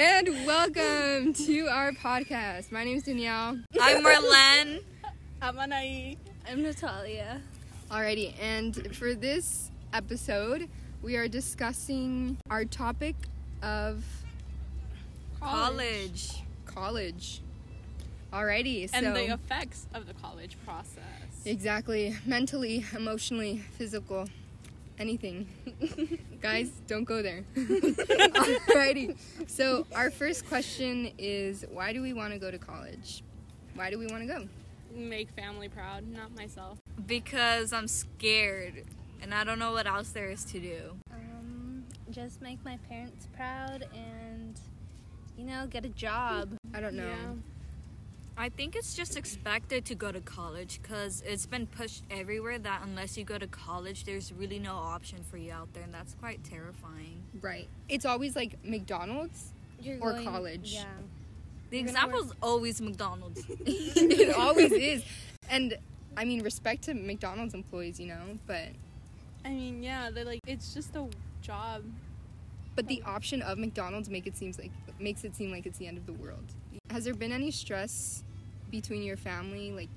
and welcome to our podcast. My name is Danielle. I'm Marlene. I'm Anai. I'm Natalia. Alrighty, and for this episode, we are discussing our topic of College. college. Alrighty, so And the effects of the college process. exactly mentally, emotionally, physical, anything. Guys, don't go there. Alrighty. So our first question is, why do we want to go to college? Why do we want to go? Make family proud, not myself. Because I'm scared and I don't know what else there is to do. Um, just make my parents proud and, you know, get a job. I don't know. Yeah. I think it's just expected to go to college because it's been pushed everywhere that unless you go to college, there's really no option for you out there, and that's quite terrifying. Right. It's always like McDonald's. You're Or college. Yeah. The You're gonna example is always McDonald's. it always is. And I mean, respect to McDonald's employees, you know, but I mean, yeah, they're like, it's just a job. but the option of McDonald's make it seems like makes it seem like it's the end of the world. Has there been any stress between your family, like,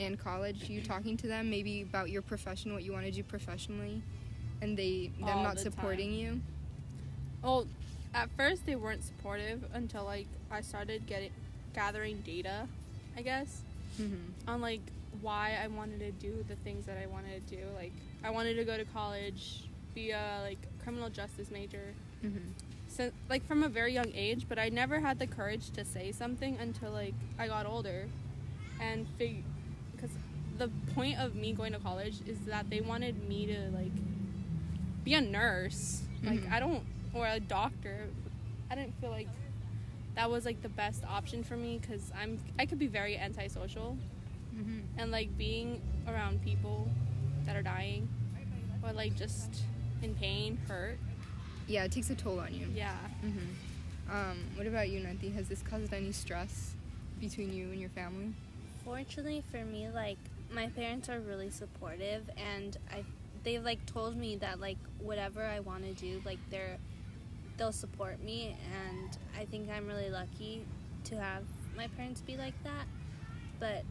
and college? You talking to them maybe about your profession, what you want to do professionally, and they them All not the supporting time. you? Well, at first they weren't supportive until like I started getting gathering data, I guess, Mm-hmm. on like why I wanted to do the things that I wanted to do. Like I wanted to go to college, be a like criminal justice major, Mm-hmm. So, like from a very young age, but I never had the courage to say something until like I got older, and fig, because the point of me going to college is that they wanted me to like be a nurse, like Mhm. I don't, or a doctor. I didn't feel like that was like the best option for me because I'm I could be very antisocial, Mm-hmm. and like being around people that are dying or like just in pain hurt. Yeah, it takes a toll on you. Yeah. Mm-hmm. Um, what about you, Nanti? Has this caused any stress between you and your family? Fortunately for me, like, my parents are really supportive and I they've like told me that like whatever I want to do, like they're they'll support me and I think I'm really lucky to have my parents be like that. But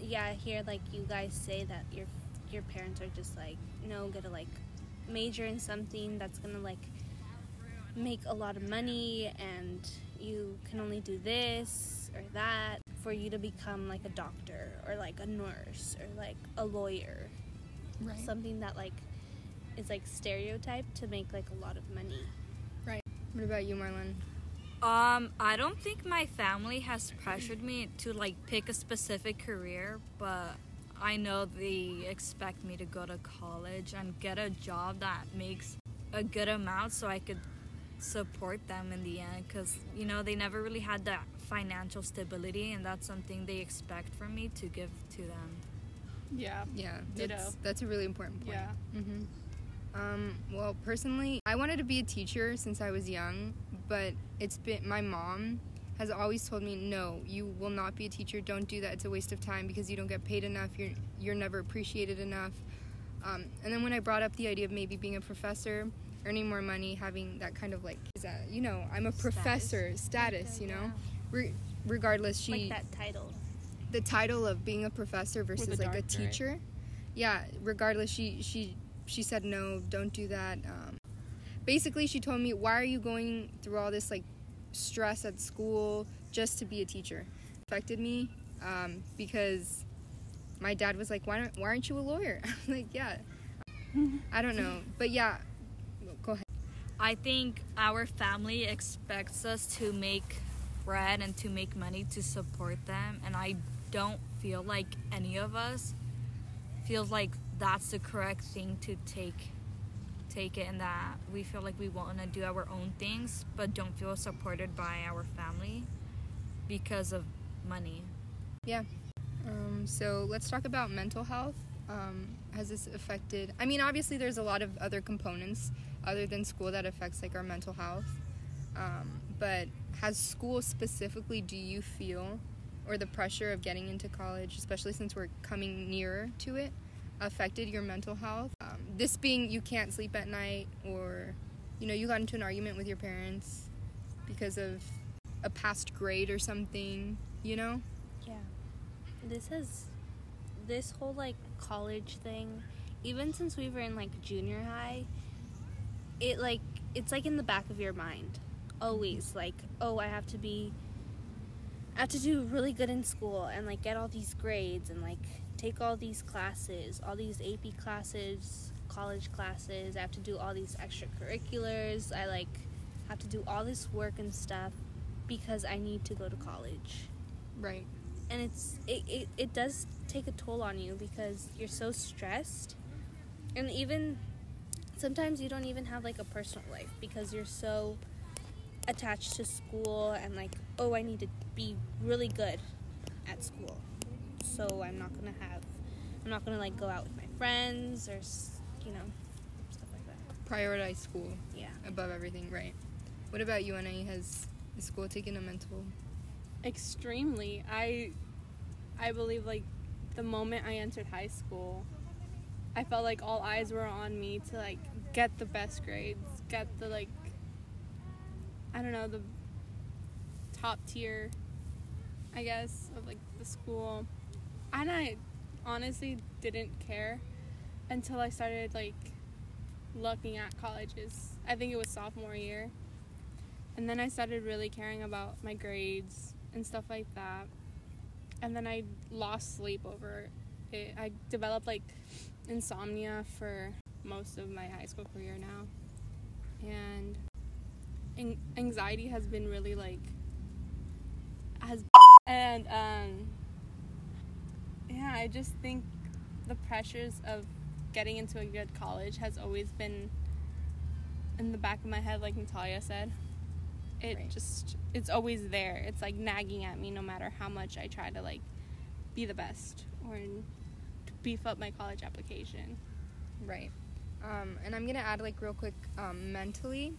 yeah, I hear like you guys say that your your parents are just like, no, gonna like major in something that's gonna like make a lot of money and you can only do this or that for you to become like a doctor or like a nurse or like a lawyer Right. something that like is like stereotyped to make like a lot of money Right. What about you, Marlon? Um, I don't think my family has pressured me to like pick a specific career, but I know they expect me to go to college and get a job that makes a good amount so I could support them in the end cuz you know, they never really had that financial stability and that's something they expect from me to give to them. Yeah. Yeah, Ditto. that's, that's a really important point. Yeah. hmm Um, well, personally, I wanted to be a teacher since I was young, but it's been my mom has always told me, no, you will not be a teacher. Don't do that. It's a waste of time because you don't get paid enough. You're you're never appreciated enough. Um, and then when I brought up the idea of maybe being a professor, earning more money, having that kind of like, is that, you know, I'm a Status. professor status, you know. Re- regardless, she like that title the title of being a professor versus a like a doctorate. teacher. Yeah, regardless, she she she said no, don't do that. Um, basically, she told me, why are you going through all this like stress at school just to be a teacher? Affected me um, because my dad was like, why don't why aren't you a lawyer? I'm like, yeah, I don't know, but yeah, go ahead. I think our family expects us to make bread and to make money to support them, and I don't feel like any of us feels like that's the correct thing to take take it and that we feel like we want to do our own things but don't feel supported by our family because of money. Yeah um, so let's talk about mental health. Um, has this affected? I mean, obviously, there's a lot of other components other than school that affects like our mental health. Um, but has school specifically? Do you feel, or the pressure of getting into college, especially since we're coming nearer to it, affected your mental health? Um, this being you can't sleep at night, or you know, you got into an argument with your parents. because of a past grade or something, you know? Yeah. This has this whole like college thing, even since we were in like junior high, it like it's like in the back of your mind. Always like, oh, I have to be I have to do really good in school and like get all these grades and like take all these classes, all these AP classes, college classes. I have to do all these extracurriculars. I like have to do all this work and stuff because I need to go to college Right. and it's it, it, it does take a toll on you because you're so stressed and even sometimes you don't even have like a personal life because you're so attached to school and like oh i need to be really good at school so i'm not gonna have i'm not gonna like go out with my friends or you know stuff like that Prioritize school yeah above everything, right? What about you, Anna? Has the school taken a mental? extremely i i believe like the moment i entered high school i felt like all eyes were on me to like get the best grades get the like i don't know the top tier i guess of like the school. And i honestly didn't care until i started like looking at colleges. I think it was sophomore year. And then I started really caring about my grades and stuff like that. And then I lost sleep over it. I developed like insomnia for most of my high school career now. And an- anxiety has been really like has and um yeah, I just think the pressures of getting into a good college has always been in the back of my head like Natalia said it Right. just it's always there it's like nagging at me no matter how much i try to like be the best or beef up my college application Right. Um, and I'm gonna add like real quick, um, mentally,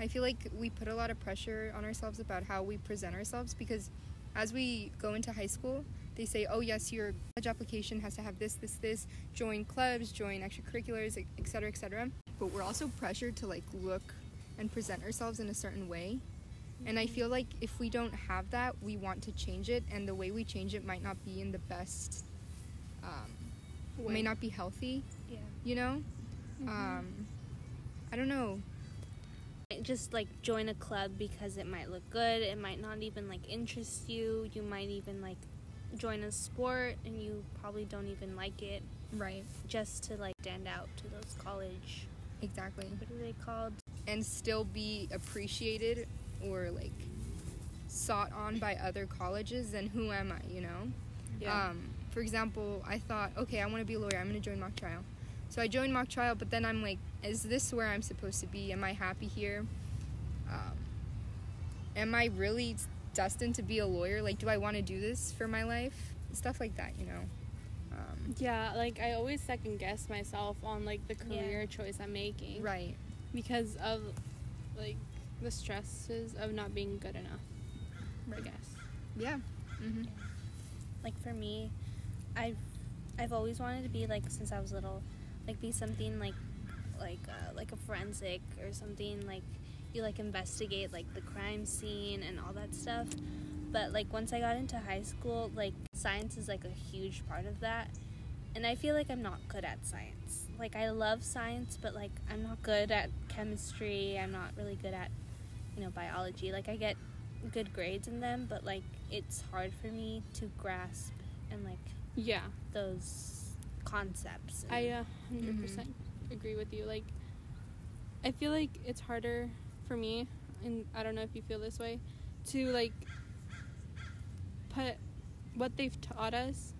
I feel like we put a lot of pressure on ourselves about how we present ourselves because as we go into high school, they say, oh yes, your college application has to have this, this, this, join clubs, join extracurriculars, et cetera, et cetera. But we're also pressured to like look and present ourselves in a certain way. And I feel like if we don't have that, we want to change it, and the way we change it might not be in the best, um, Way. may not be healthy, yeah you know? Mm-hmm. Um, I don't know. just like join a club because it might look good it might not even like interest you you might even like join a sport and you probably don't even like it Right. just to like stand out to those college Exactly. what are they called And still be appreciated or like sought on by other colleges, then who am I, you know? yeah Um, for example, I thought, okay, I want to be a lawyer. I'm going to join mock trial. So I joined mock trial, but then I'm like, is this where I'm supposed to be? Am I happy here? Um, am I really destined to be a lawyer? Like, do I want to do this for my life? Stuff like that, you know? Um, yeah like i always second guess myself on like the Yeah. career choice i'm making right. because of like the stresses of not being good enough i guess Yeah. hmm like for me i've i've always wanted to be like since i was little like be something like like uh, like a forensic or something like you like investigate like the crime scene and all that stuff. But like once i got into high school like science is like a huge part of that. And i feel like i'm not good at science. Like i love science but like i'm not good at chemistry. I'm not really good at you know biology. Like i get good grades in them but like it's hard for me to grasp and like yeah those concepts I uh, 100% agree with you. Like, I feel like it's harder for me, and I don't know if you feel this way, to like put what they've taught us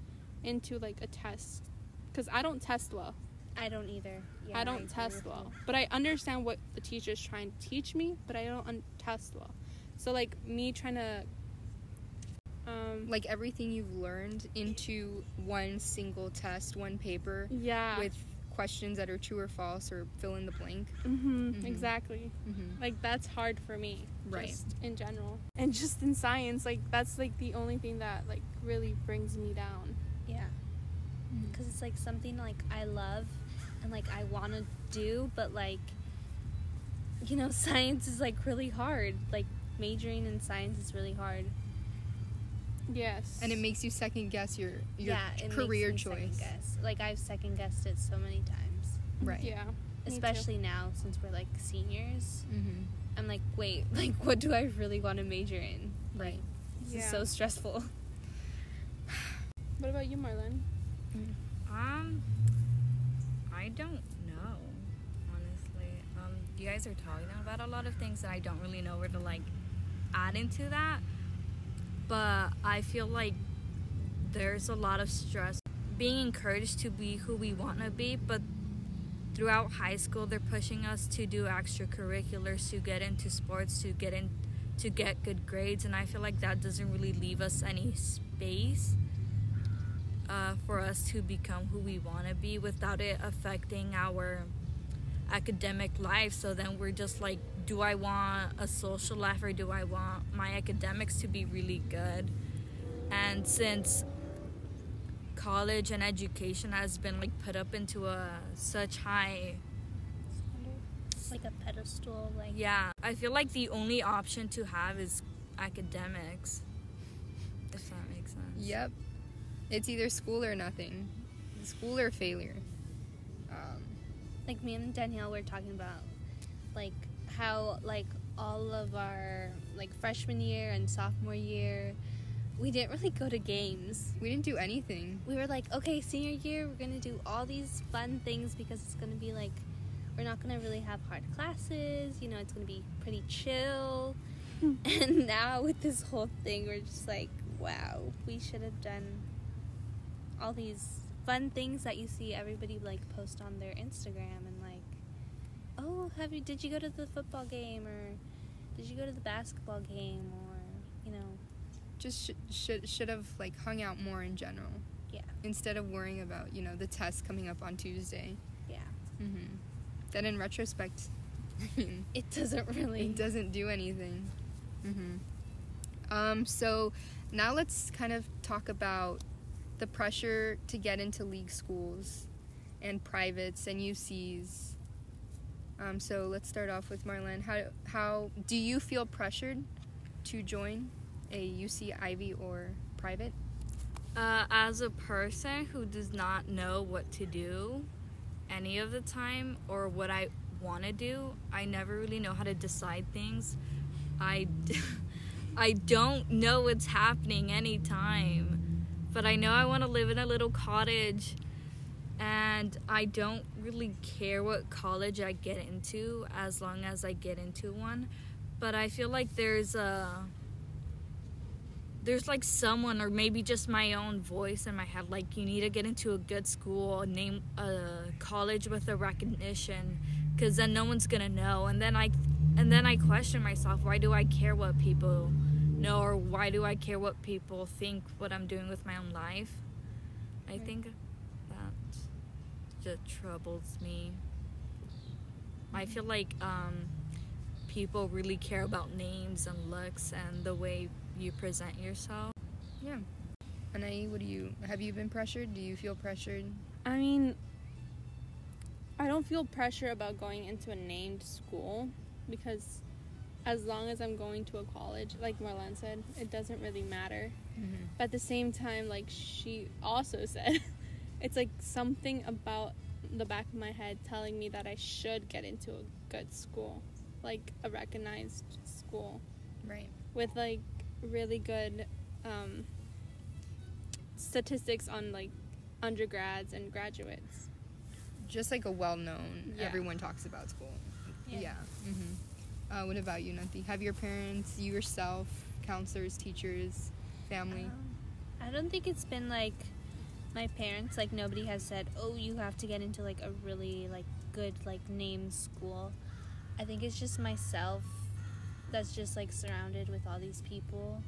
into like a test. Because I don't test well. I don't either. Yeah, I don't test well. But I understand what the teacher is trying to teach me, but I don't un- test well. So, like, me trying to. Um, Like everything you've learned into one single test, one paper yeah. with questions that are true or false or fill in the blank. hmm Mhm. Exactly. Mm-hmm. like that's hard for me Right. just in general and just in science like that's like the only thing that like really brings me down Yeah, Mm-hmm. because it's like something like I love and like I want to do, but like you know, science is like really hard. Like majoring in science is really hard. Yes. And it makes you second guess your your yeah, it career makes me second choice. guess. Like I've second guessed it so many times, Right. Yeah. especially now since we're like seniors. Mm-hmm. I'm like, wait, like what do I really want to major in? Right. This Yeah. is so stressful. What about you, Marlon? Um, I don't know, honestly. Um, you guys are talking about a lot of things that I don't really know where to like add into that. But I feel like there's a lot of stress. Being encouraged to be who we want to be, but throughout high school they're pushing us to do extracurriculars, to get into sports, to get in to get good grades, and I feel like that doesn't really leave us any space uh, for us to become who we want to be without it affecting our academic life. So then we're just like, do I want a social life or do I want my academics to be really good? And since college and education has been like put up into a such high like a pedestal, like yeah i feel like the only option to have is academics if that makes sense Yep. It's either school or nothing. School or failure. Like me and Danielle were talking about like how like all of our like freshman year and sophomore year we didn't really go to games. we didn't do anything. We were like, okay, senior year we're gonna do all these fun things because it's gonna be like we're not gonna really have hard classes, you know, it's gonna be pretty chill. and now with this whole thing we're just like, wow, we should have done all these fun things that you see everybody like post on their Instagram and like, oh, have you did you go to the football game or did you go to the basketball game or you know, Just sh- should should have like hung out more in general. Yeah. Instead of worrying about you know the test coming up on Tuesday. yeah, Mm-hmm. Then in retrospect, I mean, it doesn't really. it doesn't do anything. Mm-hmm. Um, so now let's kind of talk about the pressure to get into league schools and privates and UCs. Um, so let's start off with Marlene. How how do you feel pressured to join a UC Ivy or private? Uh, as a person who does not know what to do any of the time or what I want to do, I never really know how to decide things. I, I don't know what's happening anytime, but I know I want to live in a little cottage and I don't really care what college I get into as long as I get into one. But I feel like there's a there's like someone or maybe just my own voice in my head like you need to get into a good school a name a college with a recognition because then no one's gonna know and then i and then i question myself why do i care what people know or why do i care what people think what i'm doing with my own life i Right. think that just troubles me i feel like um people really care about names and looks and the way you present yourself. Yeah. Anai, what do you have you been pressured? Do you feel pressured? I mean, I don't feel pressure about going into a named school because as long as I'm going to a college, like Marlene said, it doesn't really matter. Mm-hmm. But at the same time, like she also said, it's like something about the back of my head telling me that I should get into a good school, like a recognized school Right. with like really good um, statistics on like undergrads and graduates. Just like a well-known, Yeah. everyone talks about school. Yeah. Yeah. hmm Uh, what about you, Nanti? Have your parents, you yourself, counselors, teachers, family? Um, I don't think it's been like my parents. Like nobody has said, "Oh, you have to get into like a really like good like name school." I think it's just myself that's just like surrounded with all these people.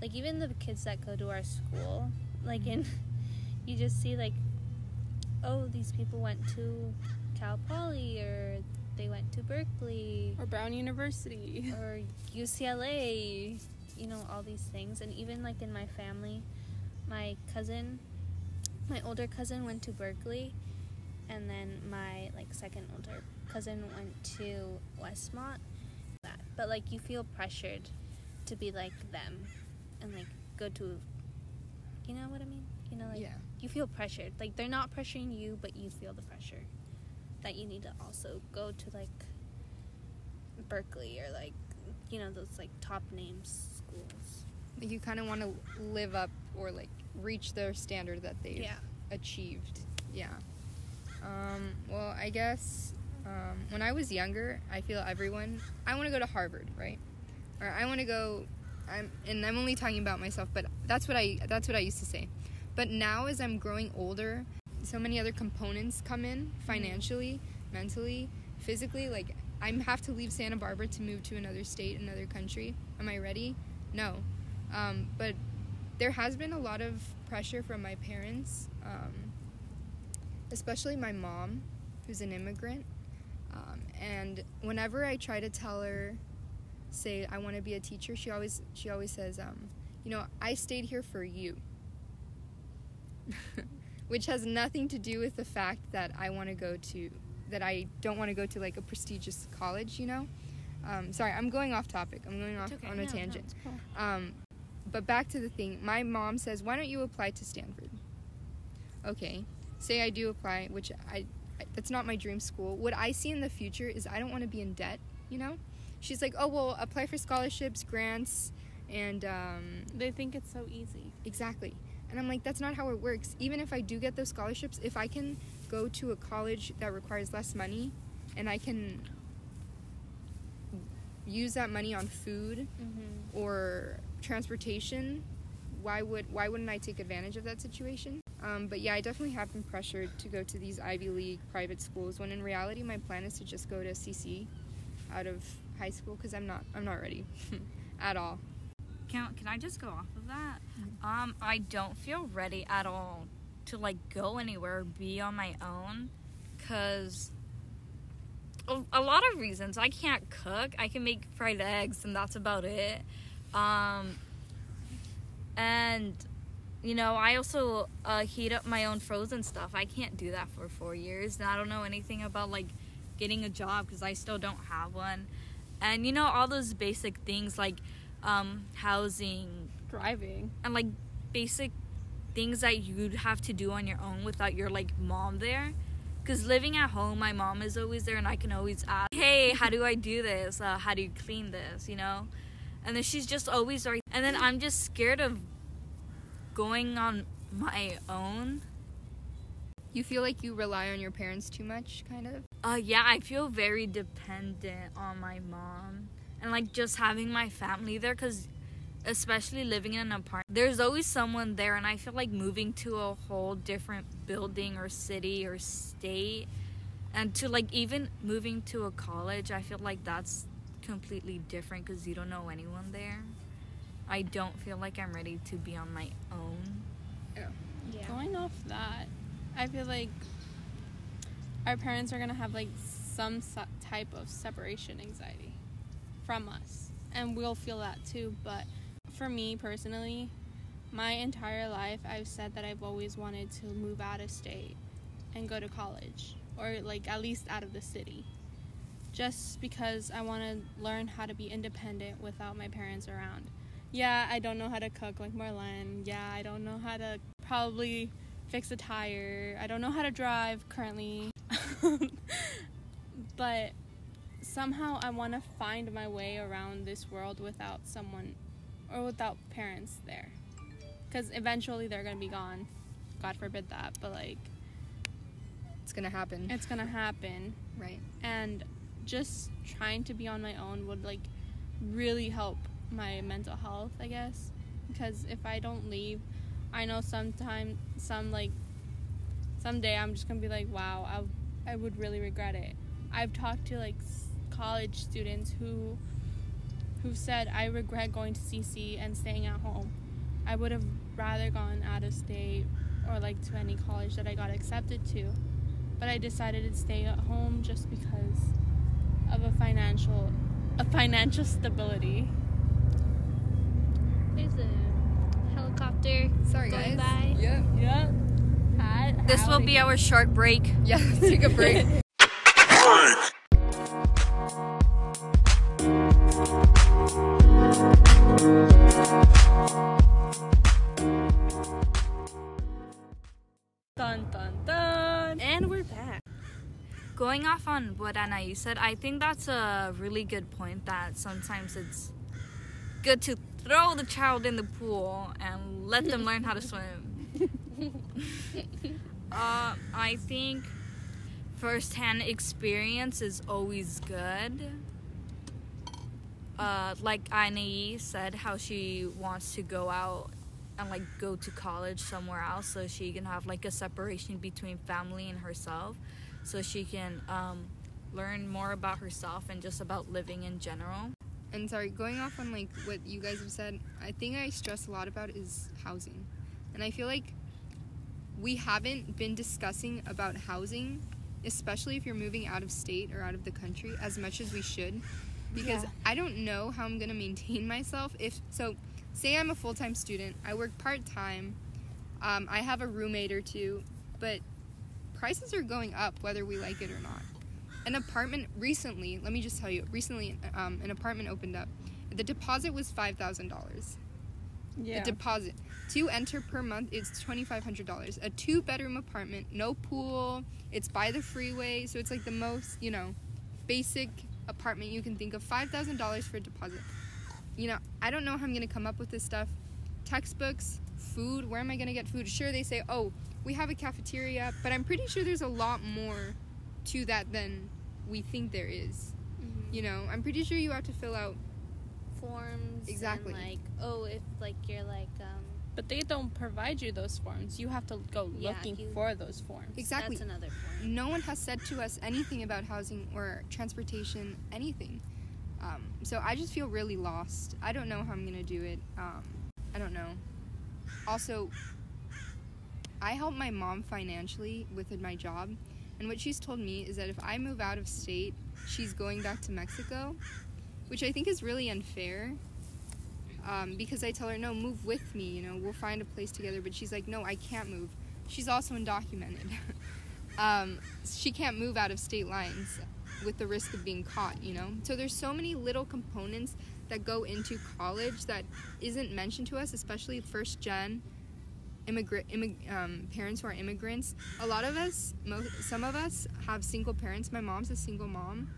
Like even the kids that go to our school, like in you just see like, oh, these people went to Cal Poly or they went to Berkeley Or Brown University. or UCLA, you know, all these things. And even like in my family, my cousin, my older cousin went to Berkeley, and then my like second older cousin went to Westmont. That but like you feel pressured to be like them and like go to you know what I mean? You know like yeah. you feel pressured. Like they're not pressuring you, but you feel the pressure that you need to also go to like Berkeley or like you know those like top name schools. Like you kind of want to live up or like reach their standard that they've Yeah. achieved. Yeah. Um, well, I guess um, when I was younger, I feel everyone. I want to go to Harvard, right? Or I want to go. I'm, and I'm only talking about myself, but that's what I that's what I used to say. But now, as I'm growing older, so many other components come in financially, mentally, physically. Like I have to leave Santa Barbara to move to another state, another country. Am I ready? No. Um, but there has been a lot of pressure from my parents, um, especially my mom, who's an immigrant. Um, and whenever I try to tell her, say I want to be a teacher, she always she always says, um, you know, I stayed here for you. Which has nothing to do with the fact that I want to go to that I don't want to go to like a prestigious college, you know. Um, sorry, I'm going off topic. I'm going off okay. on a no, tangent. it's cool. Um, but back to the thing. My mom says, "Why don't you apply to Stanford?" Okay, say I do apply, which I, I that's not my dream school. What I see in the future is I don't want to be in debt. You know, she's like, "Oh well, apply for scholarships, grants, and um, They think it's so easy. exactly." And I'm like, "That's not how it works. Even if I do get those scholarships, if I can go to a college that requires less money, and I can use that money on food." Mm-hmm. or transportation, why would why wouldn't I take advantage of that situation? Um, but yeah, I definitely have been pressured to go to these Ivy League private schools when in reality my plan is to just go to CC out of high school because I'm not I'm not ready at all. Can, can I just go off of that? Um, I don't feel ready at all to like go anywhere, be on my own, cause a, a lot of reasons. I can't cook. I can make fried eggs, and that's about it. Um, and you know, I also uh, heat up my own frozen stuff. I can't do that for four years, and I don't know anything about like getting a job because I still don't have one. And you know, all those basic things like um, housing Driving. and like basic things that you'd have to do on your own without your like mom there. Because living at home, my mom is always there, and I can always ask, "Hey, how do I do this? Uh, how do you clean this?" You know, and then she's just always right. And then I'm just scared of going on my own. You feel like you rely on your parents too much, kind of. Uh, yeah, I feel very dependent on my mom, and like just having my family there, because especially living in an apartment, there's always someone there, and I feel like moving to a whole different building or city or state, and to like even moving to a college, I feel like that's completely different because you don't know anyone there. I don't feel like I'm ready to be on my own. Yeah. Going off that, I feel like our parents are gonna have like some se- type of separation anxiety from us, and we'll feel that too. But for me personally, my entire life, I've said that I've always wanted to move out of state and go to college, or like at least out of the city, just because I want to learn how to be independent without my parents around. Yeah, I don't know how to cook like Marlene. Yeah, I don't know how to probably fix a tire. I don't know how to drive currently. but somehow I want to find my way around this world without someone or without parents there. Cuz eventually they're going to be gone. God forbid that, but like It's gonna happen, it's going to happen right? and just trying to be on my own would like really help my mental health i guess because if i don't leave i know sometime some like someday i'm just gonna be like wow i, I would really regret it i've talked to like college students who who said i regret going to cc and staying at home i would have rather gone out of state or like to any college that i got accepted to but I decided to stay at home just because of a financial a financial stability. There's a helicopter Sorry, going guys. by. Yep. Yep. Had, This will be our short break. Yeah. Take a break. Break. Going off on what Anai said, I think that's a really good point that sometimes it's good to throw the child in the pool and let them learn how to swim. uh, I think firsthand experience is always good. Uh, like Anai said, how she wants to go out and like go to college somewhere else so she can have like a separation between family and herself so she can um, learn more about herself and just about living in general. And sorry, going off on like what you guys have said, I think I stress a lot about is housing. And I feel like we haven't been discussing about housing, especially if you're moving out of state or out of the country, as much as we should. Because Yeah. I don't know how I'm gonna maintain myself if so say I'm a full time student, I work part time, um, I have a roommate or two, but prices are going up whether we like it or not. An apartment recently, let me just tell you, recently um, an apartment opened up. The deposit was five thousand dollars. Yeah. The deposit to enter per month is twenty five hundred dollars. A two bedroom apartment, no pool. It's by the freeway, so it's like the most you know basic apartment you can think of. Five thousand dollars for a deposit. You know, I don't know how I'm gonna come up with this stuff. Textbooks, food. Where am I gonna get food? Sure, they say, oh, we have a cafeteria, but I'm pretty sure there's a lot more to that than we think there is. You know, I'm pretty sure you have to fill out. Forms. Exactly. And like, oh, if like you're like, um, But they don't provide you those forms. You have to go Yeah, looking you- for those forms. Exactly. that's another point. no one has said to us anything about housing or transportation, anything. Um, so I just feel really lost. I don't know how I'm gonna do it. Um, I don't know. Also, I help my mom financially with my job, and what she's told me is that if I move out of state, she's going back to Mexico, which I think is really unfair. Um, because I tell her, no, move with me, you know, we'll find a place together. But she's like, no, I can't move. She's also undocumented. um, she can't move out of state lines with the risk of being caught, you know? So there's so many little components that go into college that isn't mentioned to us, especially first gen immigrant immig- um, parents who are immigrants. A lot of us, mo- some of us have single parents. My mom's a single mom.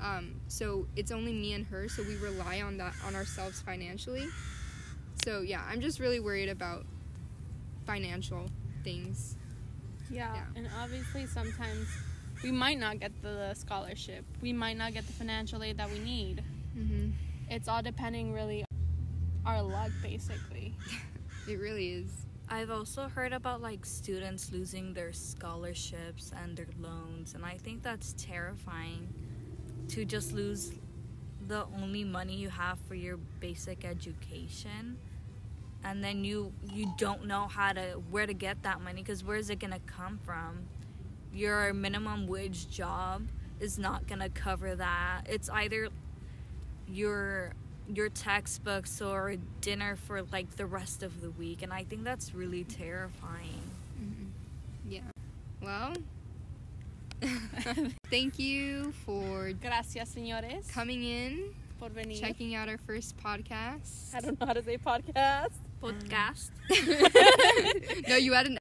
Um, so it's only me and her, so we rely on that on ourselves financially. So yeah, I'm just really worried about financial things. Yeah. Yeah. And obviously, sometimes we might not get the scholarship. We might not get the financial aid that we need. Mm-hmm. It's all depending really our luck, basically. It really is. I've also heard about like students losing their scholarships and their loans, and I think that's terrifying to just lose the only money you have for your basic education and then you you don't know how to where to get that money because where is it going to come from? Your minimum wage job is not going to cover that. It's either your your textbooks or dinner for like the rest of the week and i think that's really terrifying. Mm-hmm. yeah. Well thank you for gracias señores coming in por venir. checking out our first podcast. I don't know how to say podcast. Podcast. No you had an